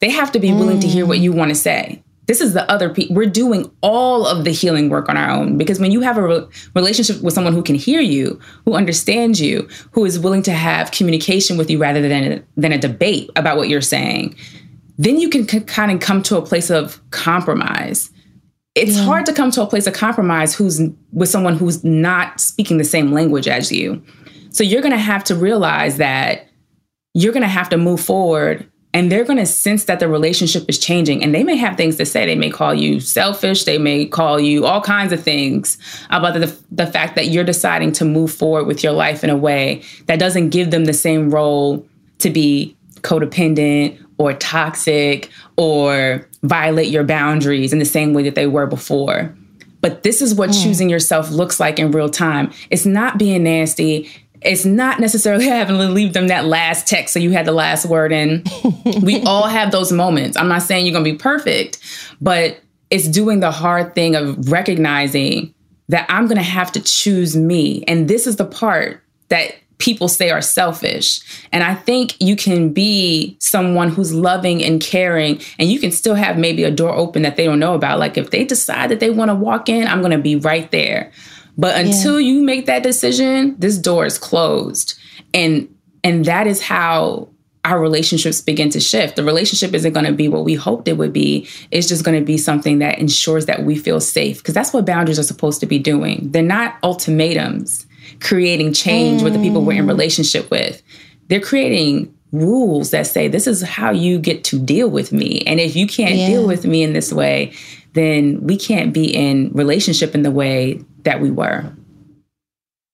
They have to be willing to hear what you want to say. This is the other piece. We're doing all of the healing work on our own because when you have a re- relationship with someone who can hear you, who understands you, who is willing to have communication with you rather than a, than a debate about what you're saying, then you can c- kind of come to a place of compromise it's yeah. hard to come to a place of compromise who's with someone who's not speaking the same language as you. So you're going to have to realize that you're going to have to move forward and they're going to sense that the relationship is changing and they may have things to say they may call you selfish they may call you all kinds of things about the, the fact that you're deciding to move forward with your life in a way that doesn't give them the same role to be codependent or toxic or violate your boundaries in the same way that they were before. But this is what mm. choosing yourself looks like in real time. It's not being nasty. It's not necessarily having to leave them that last text so you had the last word in. we all have those moments. I'm not saying you're going to be perfect, but it's doing the hard thing of recognizing that I'm going to have to choose me. And this is the part that people say are selfish. And I think you can be someone who's loving and caring, and you can still have maybe a door open that they don't know about. Like if they decide that they want to walk in, I'm going to be right there. But until yeah. you make that decision, this door is closed. And and that is how our relationships begin to shift. The relationship isn't going to be what we hoped it would be. It's just going to be something that ensures that we feel safe because that's what boundaries are supposed to be doing. They're not ultimatums creating change mm. with the people we're in mm. relationship with. They're creating rules that say this is how you get to deal with me. And if you can't yeah. deal with me in this way, then we can't be in relationship in the way that we were.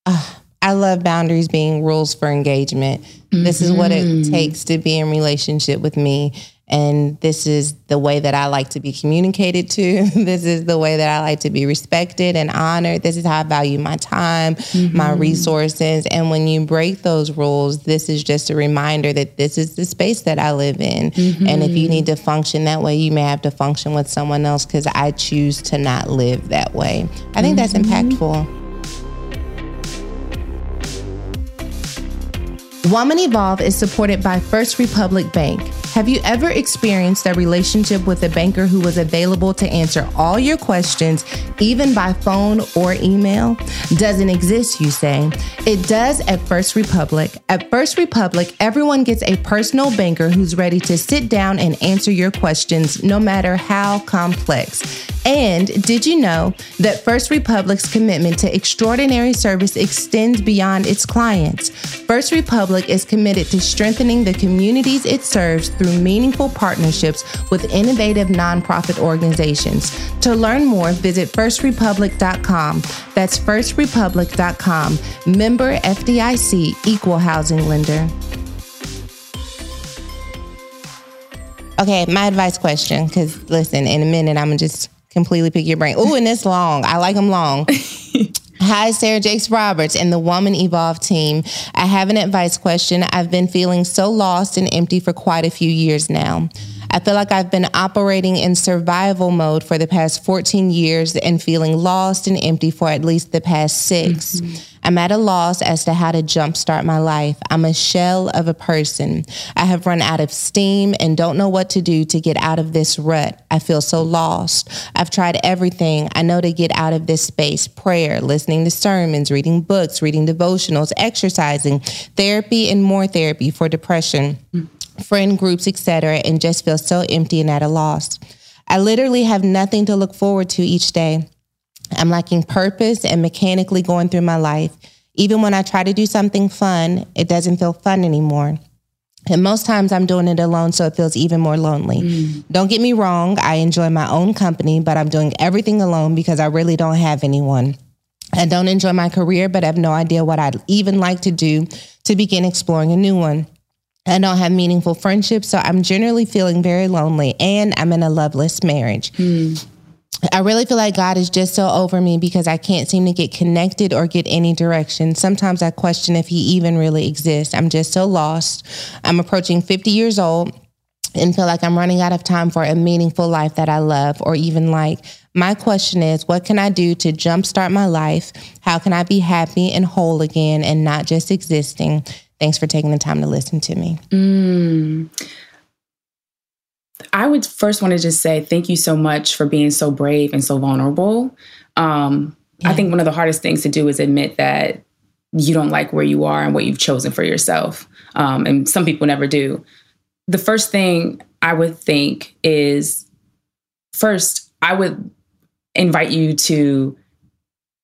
Uh, I love boundaries being rules for engagement. Mm-hmm. This is what it mm-hmm. takes to be in relationship with me and this is the way that I like to be communicated to. this is the way that I like to be respected and honored. This is how I value my time, mm-hmm. my resources. And when you break those rules, this is just a reminder that this is the space that I live in. Mm-hmm. And if you need to function that way, you may have to function with someone else because I choose to not live that way. I think mm-hmm. that's impactful. Woman Evolve is supported by First Republic Bank Have you ever experienced a relationship with a banker who was available to answer all your questions, even by phone or email? Doesn't exist, you say. It does at First Republic. At First Republic, everyone gets a personal banker who's ready to sit down and answer your questions, no matter how complex. And did you know that First Republic's commitment to extraordinary service extends beyond its clients? First Republic is committed to strengthening the communities it serves through meaningful partnerships with innovative nonprofit organizations. To learn more, visit firstrepublic.com. That's firstrepublic.com. Member FDIC, equal housing lender. Okay, my advice question, because listen, in a minute, I'm gonna just completely pick your brain. Oh, and it's long. I like them long. Hi, Sarah Jakes Roberts and the Woman Evolve team. I have an advice question. I've been feeling so lost and empty for quite a few years now. I feel like I've been operating in survival mode for the past 14 years and feeling lost and empty for at least the past 6 i mm-hmm. I'm at a loss as to how to jumpstart my life. I'm a shell of a person. I have run out of steam and don't know what to do to get out of this rut. I feel so lost. I've tried everything I know to get out of this space prayer, listening to sermons, reading books, reading devotionals, exercising, therapy, and more therapy for depression. Mm-hmm friend groups, etc., and just feel so empty and at a loss. I literally have nothing to look forward to each day. I'm lacking purpose and mechanically going through my life. Even when I try to do something fun, it doesn't feel fun anymore. And most times I'm doing it alone, so it feels even more lonely. Mm. Don't get me wrong, I enjoy my own company, but I'm doing everything alone because I really don't have anyone. I don't enjoy my career, but I have no idea what I'd even like to do to begin exploring a new one. I don't have meaningful friendships, so I'm generally feeling very lonely and I'm in a loveless marriage. Mm. I really feel like God is just so over me because I can't seem to get connected or get any direction. Sometimes I question if He even really exists. I'm just so lost. I'm approaching 50 years old and feel like I'm running out of time for a meaningful life that I love or even like. My question is, what can I do to jumpstart my life? How can I be happy and whole again and not just existing? Thanks for taking the time to listen to me. Mm. I would first want to just say thank you so much for being so brave and so vulnerable. Um, yeah. I think one of the hardest things to do is admit that you don't like where you are and what you've chosen for yourself. Um, and some people never do. The first thing I would think is first, I would invite you to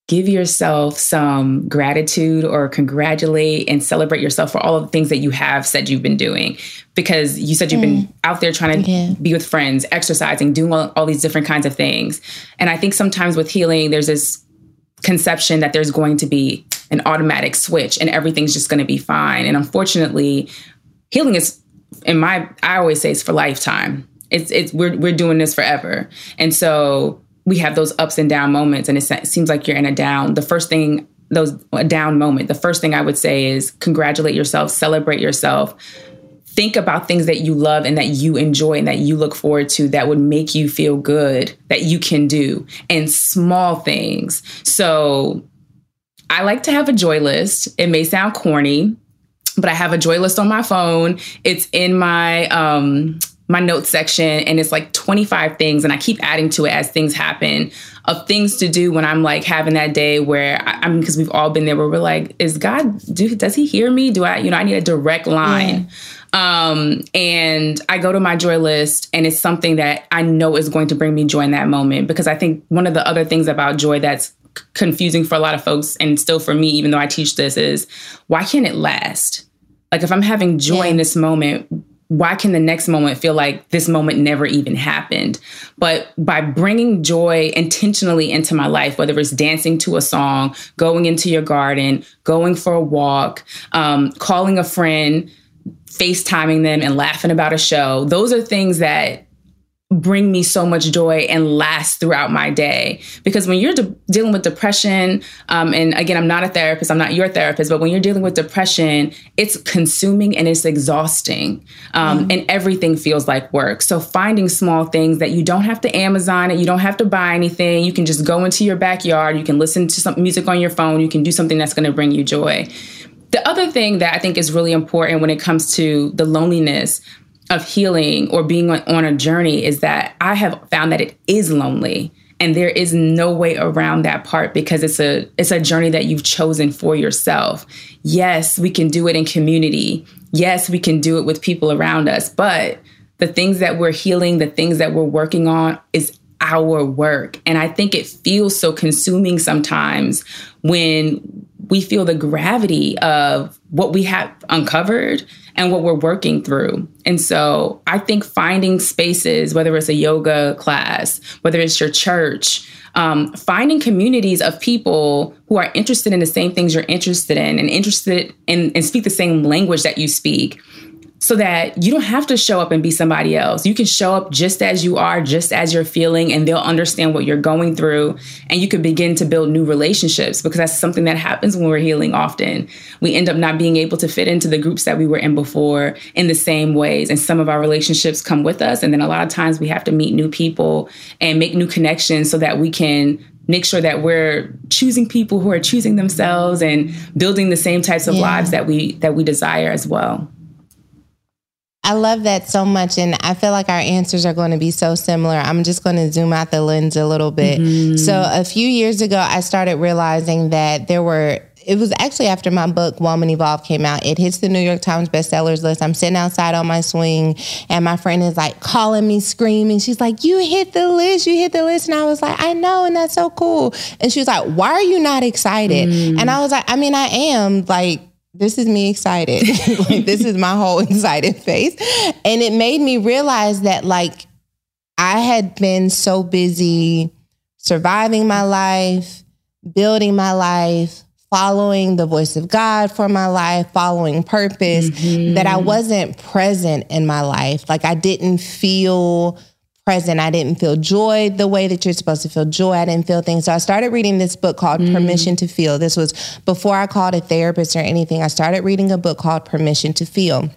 give yourself some gratitude or congratulate and celebrate yourself for all of the things that you have said you've been doing. Because you said you've mm. been out there trying to yeah. be with friends exercising doing all, all these different kinds of things. And i think sometimes with healing there's this conception that there's going to be an automatic switch and everything's just going to be fine. And unfortunately healing is in my i always say it's for lifetime. It's it's we're we're doing this forever. And so we have those ups and down moments and it seems like you're in a down the first thing those a down moment the first thing i would say is congratulate yourself celebrate yourself. Think about things that you love and that you enjoy and that you look forward to that would make you feel good that you can do and small things. So i like to have a joy list. It may sound corny but i have a joy list on my phone. It's in my um my notes section and it's like 25 things and I keep adding to it as things happen of things to do when I'm like having that day where I, I mean because we've all been there where we're like is God do does he hear me do I you know I need a direct line yeah. um and I go to my joy list and it's something that I know is going to bring me joy in that moment because I think one of the other things about joy that's confusing for a lot of folks and still for me even though I teach this is why can't it last like if I'm having joy yeah. in this moment why can the next moment feel like this moment never even happened? But by bringing joy intentionally into my life, whether it's dancing to a song, going into your garden, going for a walk, um, calling a friend, FaceTiming them and laughing about a show, those are things that bring me so much joy and last throughout my day. Because when you're de- dealing with depression, um, and again, I'm not a therapist, I'm not your therapist, but when you're dealing with depression, it's consuming and it's exhausting, um, mm and everything feels like work. So finding small things that you don't have to Amazon it, you don't have to buy anything, you can just go into your backyard, you can listen to some music on your phone, you can do something that's going to bring you joy. The other thing that I think is really important when it comes to the loneliness of healing or being on, a journey is that I have found that it is lonely and there is no way around that part because it's a it's a journey that you've chosen for yourself. Yes, we can do it in community. Yes, we can do it with people around us, but the things that we're healing, the things that we're working on is our work. And I think it feels so consuming sometimes when we feel the gravity of what we have uncovered and what we're working through. And so I think finding spaces, whether it's a yoga class, whether it's your church, um, finding communities of people who are interested in the same things you're interested in and interested in and speak the same language that you speak so that you don't have to show up and be somebody else. You can show up just as you are, just as you're feeling, and they'll understand what you're going through. And you can begin to build new relationships because that's something that happens when we're healing often. We end up not being able to fit into the groups that we were in before in the same ways. And some of our relationships come with us. And then a lot of times we have to meet new people and make new connections so that we can make sure that we're choosing people who are choosing themselves and building the same types of yeah. lives that we that we desire as well. I love that so much. And I feel like our answers are going to be so similar. I'm just going to zoom out the lens a little bit. Mm-hmm. So, a few years ago, I started realizing that there were it was actually after my book Woman Evolve came out. It hits the New York Times bestsellers list. I'm sitting outside on my swing, and my friend is like calling me, screaming. She's like, "You hit the list! You hit the list!" And I was like, "I know, and that's so cool." And she was like, "Why are you not excited?" Mm. And I was like, "I mean, I am like." This is me excited. like this is my whole excited face. And it made me realize that like I had been so busy surviving my life, building my life, following the voice of God for my life, following purpose, mm-hmm. that I wasn't present in my life. Like I didn't feel present. I didn't feel joy the way that you're supposed to feel joy. I didn't feel things. So I started reading this book called mm. Permission to Feel. This was before I called a therapist or anything. I started reading a book called Permission to Feel.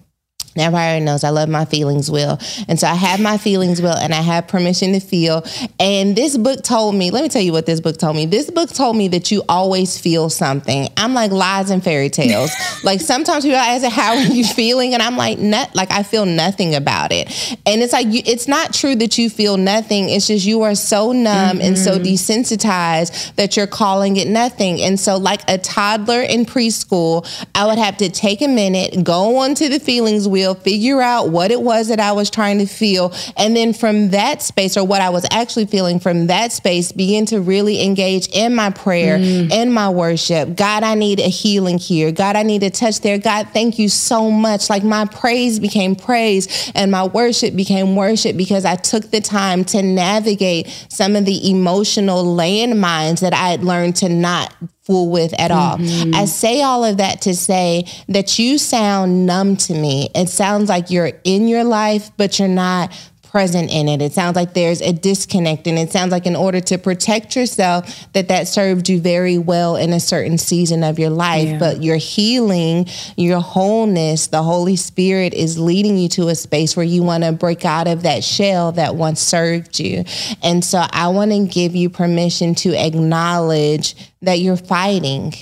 Everybody knows I love my feelings well. And so I have my feelings well and I have permission to feel. And this book told me, let me tell you what this book told me. This book told me that you always feel something. I'm like lies and fairy tales. like sometimes people ask, how are you feeling? And I'm like, not, like I feel nothing about it. And it's like, you, it's not true that you feel nothing. It's just you are so numb mm-hmm. and so mm-hmm. desensitized that you're calling it nothing. And so like a toddler in preschool, I would have to take a minute, go onto the feelings wheel feel, figure out what it was that I was trying to feel. And then from that space, or what I was actually feeling from that space, begin to really engage in my prayer, mm. in my worship. God, I need a healing here. God, I need a touch there. God, thank you so much. Like my praise became praise and my worship became worship because I took the time to navigate some of the emotional landmines that I had learned to not fool with at all. Mm-hmm. I say all of that to say that you sound numb to me. It sounds like you're in your life, but you're not present in it. It sounds like there's a disconnect and it sounds like in order to protect yourself that that served you very well in a certain season of your life, yeah. but your healing, your wholeness, the Holy Spirit is leading you to a space where you want to break out of that shell that once served you. And so I want to give you permission to acknowledge that you're fighting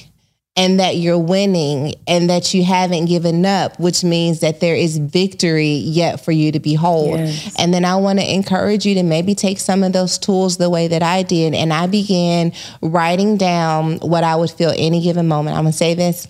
and that you're winning and that you haven't given up, which means that there is victory yet for you to behold. Yes. And then I want to encourage you to maybe take some of those tools the way that I did. And I began writing down what I would feel any given moment. I'm going to say this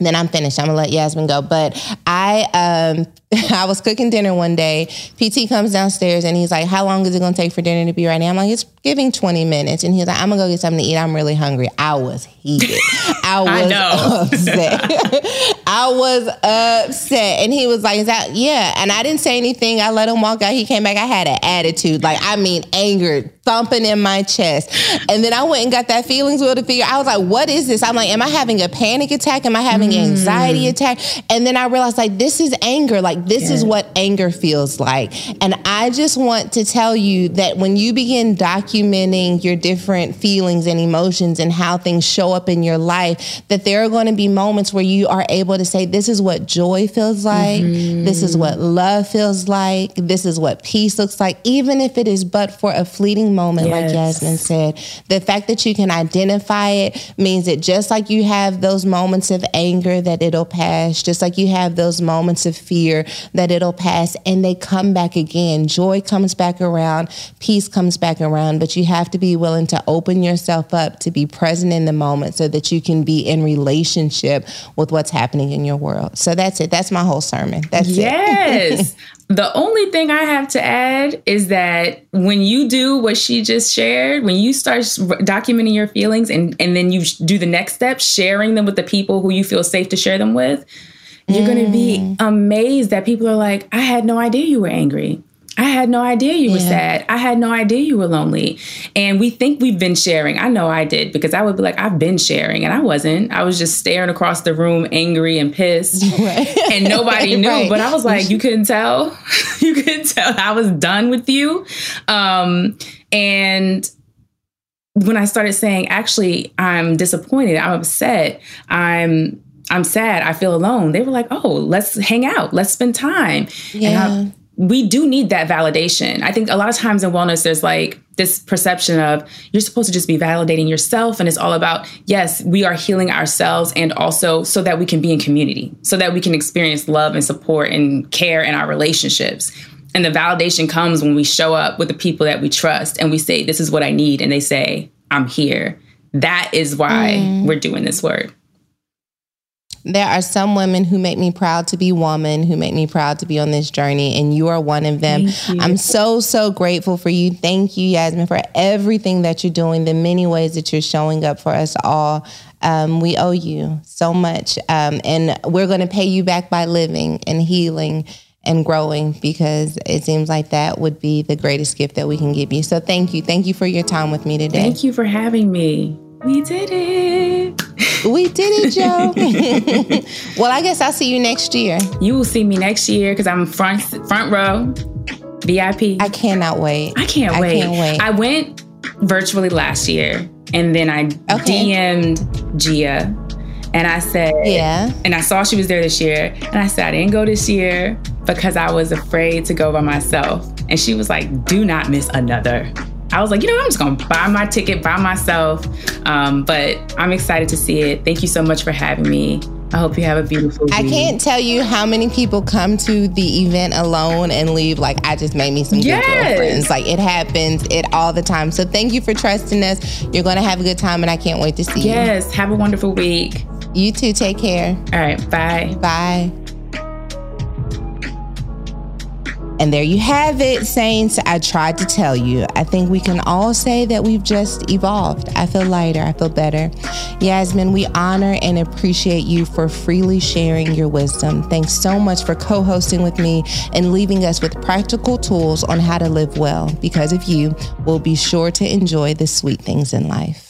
then I'm finished. I'm gonna let Yasmine go. But I um I was cooking dinner one day. PT comes downstairs and he's like, How long is it gonna take for dinner to be ready? I'm like, It's giving 20 minutes. And he's like, I'm gonna go get something to eat. I'm really hungry. I was heated. I was I upset. I was upset. And he was like, Is that yeah? And I didn't say anything. I let him walk out. He came back. I had an attitude. Like, I mean, anger thumping in my chest. And then I went and got that feelings wheel to figure. I was like, what is this? I'm like, am I having a panic attack? Am I having mm. anxiety attack? And then I realized like this is anger. Like this yeah. is what anger feels like. And I just want to tell you that when you begin documenting documenting your different feelings and emotions and how things show up in your life, that there are going to be moments where you are able to say, this is what joy feels like. Mm-hmm. This is what love feels like. This is what peace looks like, even if it is but for a fleeting moment, yes. like Yasmine said. The fact that you can identify it means that just like you have those moments of anger, that it'll pass, just like you have those moments of fear, that it'll pass, and they come back again. Joy comes back around, peace comes back around, but you have to be willing to open yourself up to be present in the moment so that you can be in relationship with what's happening in your world. So that's it. That's my whole sermon. That's yes. it. Yes. The only thing I have to add is that when you do what she just shared, when you start documenting your feelings and, and then you do the next step, sharing them with the people who you feel safe to share them with, you're mm. going to be amazed that people are like, I had no idea you were angry. I had no idea you were yeah. sad. I had no idea you were lonely. And we think we've been sharing. I know I did because I would be like, I've been sharing. And I wasn't. I was just staring across the room, angry and pissed. Right. And nobody knew. right. But I was like, you couldn't tell. you couldn't tell I was done with you. Um, and when I started saying, actually, I'm disappointed, I'm upset, I'm I'm sad, I feel alone. They were like, "Oh, let's hang out, let's spend time." Yeah we do need that validation. I think a lot of times in wellness, there's like this perception of you're supposed to just be validating yourself. And it's all about, yes, we are healing ourselves and also so that we can be in community, so that we can experience love and support and care in our relationships. And the validation comes when we show up with the people that we trust and we say, This is what I need. And they say, I'm here. That is why mm. we're doing this work there are some women who make me proud to be woman, who make me proud to be on this journey, and you are one of them. I'm so, so grateful for you. Thank you, Yasmine, for everything that you're doing, the many ways that you're showing up for us all. Um, we owe you so much. Um, and we're going to pay you back by living and healing and growing because it seems like that would be the greatest gift that we can give you. So thank you. Thank you for your time with me today. Thank you for having me. We did it. We did it, Joe. well, I guess I'll see you next year. You will see me next year because I'm front front row, VIP. I cannot wait. I can't I wait. Can't wait. I went virtually last year, and then I okay. DM'd Gia, and I said, "Yeah." And I saw she was there this year, and I said I didn't go this year because I was afraid to go by myself. And she was like, "Do not miss another." I was like, you know, I'm just gonna buy my ticket by myself. Um, but I'm excited to see it. Thank you so much for having me. I hope you have a beautiful week. I can't tell you how many people come to the event alone and leave like I just made me some yes. good girlfriends. Like it happens it all the time. So thank you for trusting us. You're gonna have a good time and I can't wait to see yes. you. Yes, have a wonderful week. You too. Take care. All right. Bye. Bye. And there you have it, Saints. I tried to tell you. I think we can all say that we've just evolved. I feel lighter. I feel better. Yasmine, we honor and appreciate you for freely sharing your wisdom. Thanks so much for co hosting with me and leaving us with practical tools on how to live well. Because of you, we'll be sure to enjoy the sweet things in life.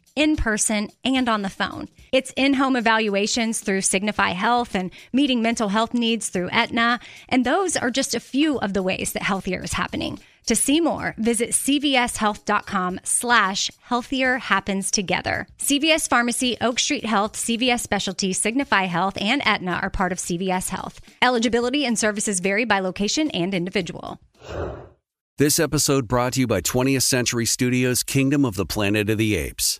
in person and on the phone. It's in home evaluations through Signify Health and meeting mental health needs through Aetna. And those are just a few of the ways that healthier is happening. To see more, visit cvshealth.com slash healthier happens together. CVS Pharmacy, Oak Street Health, CVS Specialty, Signify Health, and Aetna are part of CVS Health. Eligibility and services vary by location and individual. This episode brought to you by 20th Century Studios' Kingdom of the Planet of the Apes.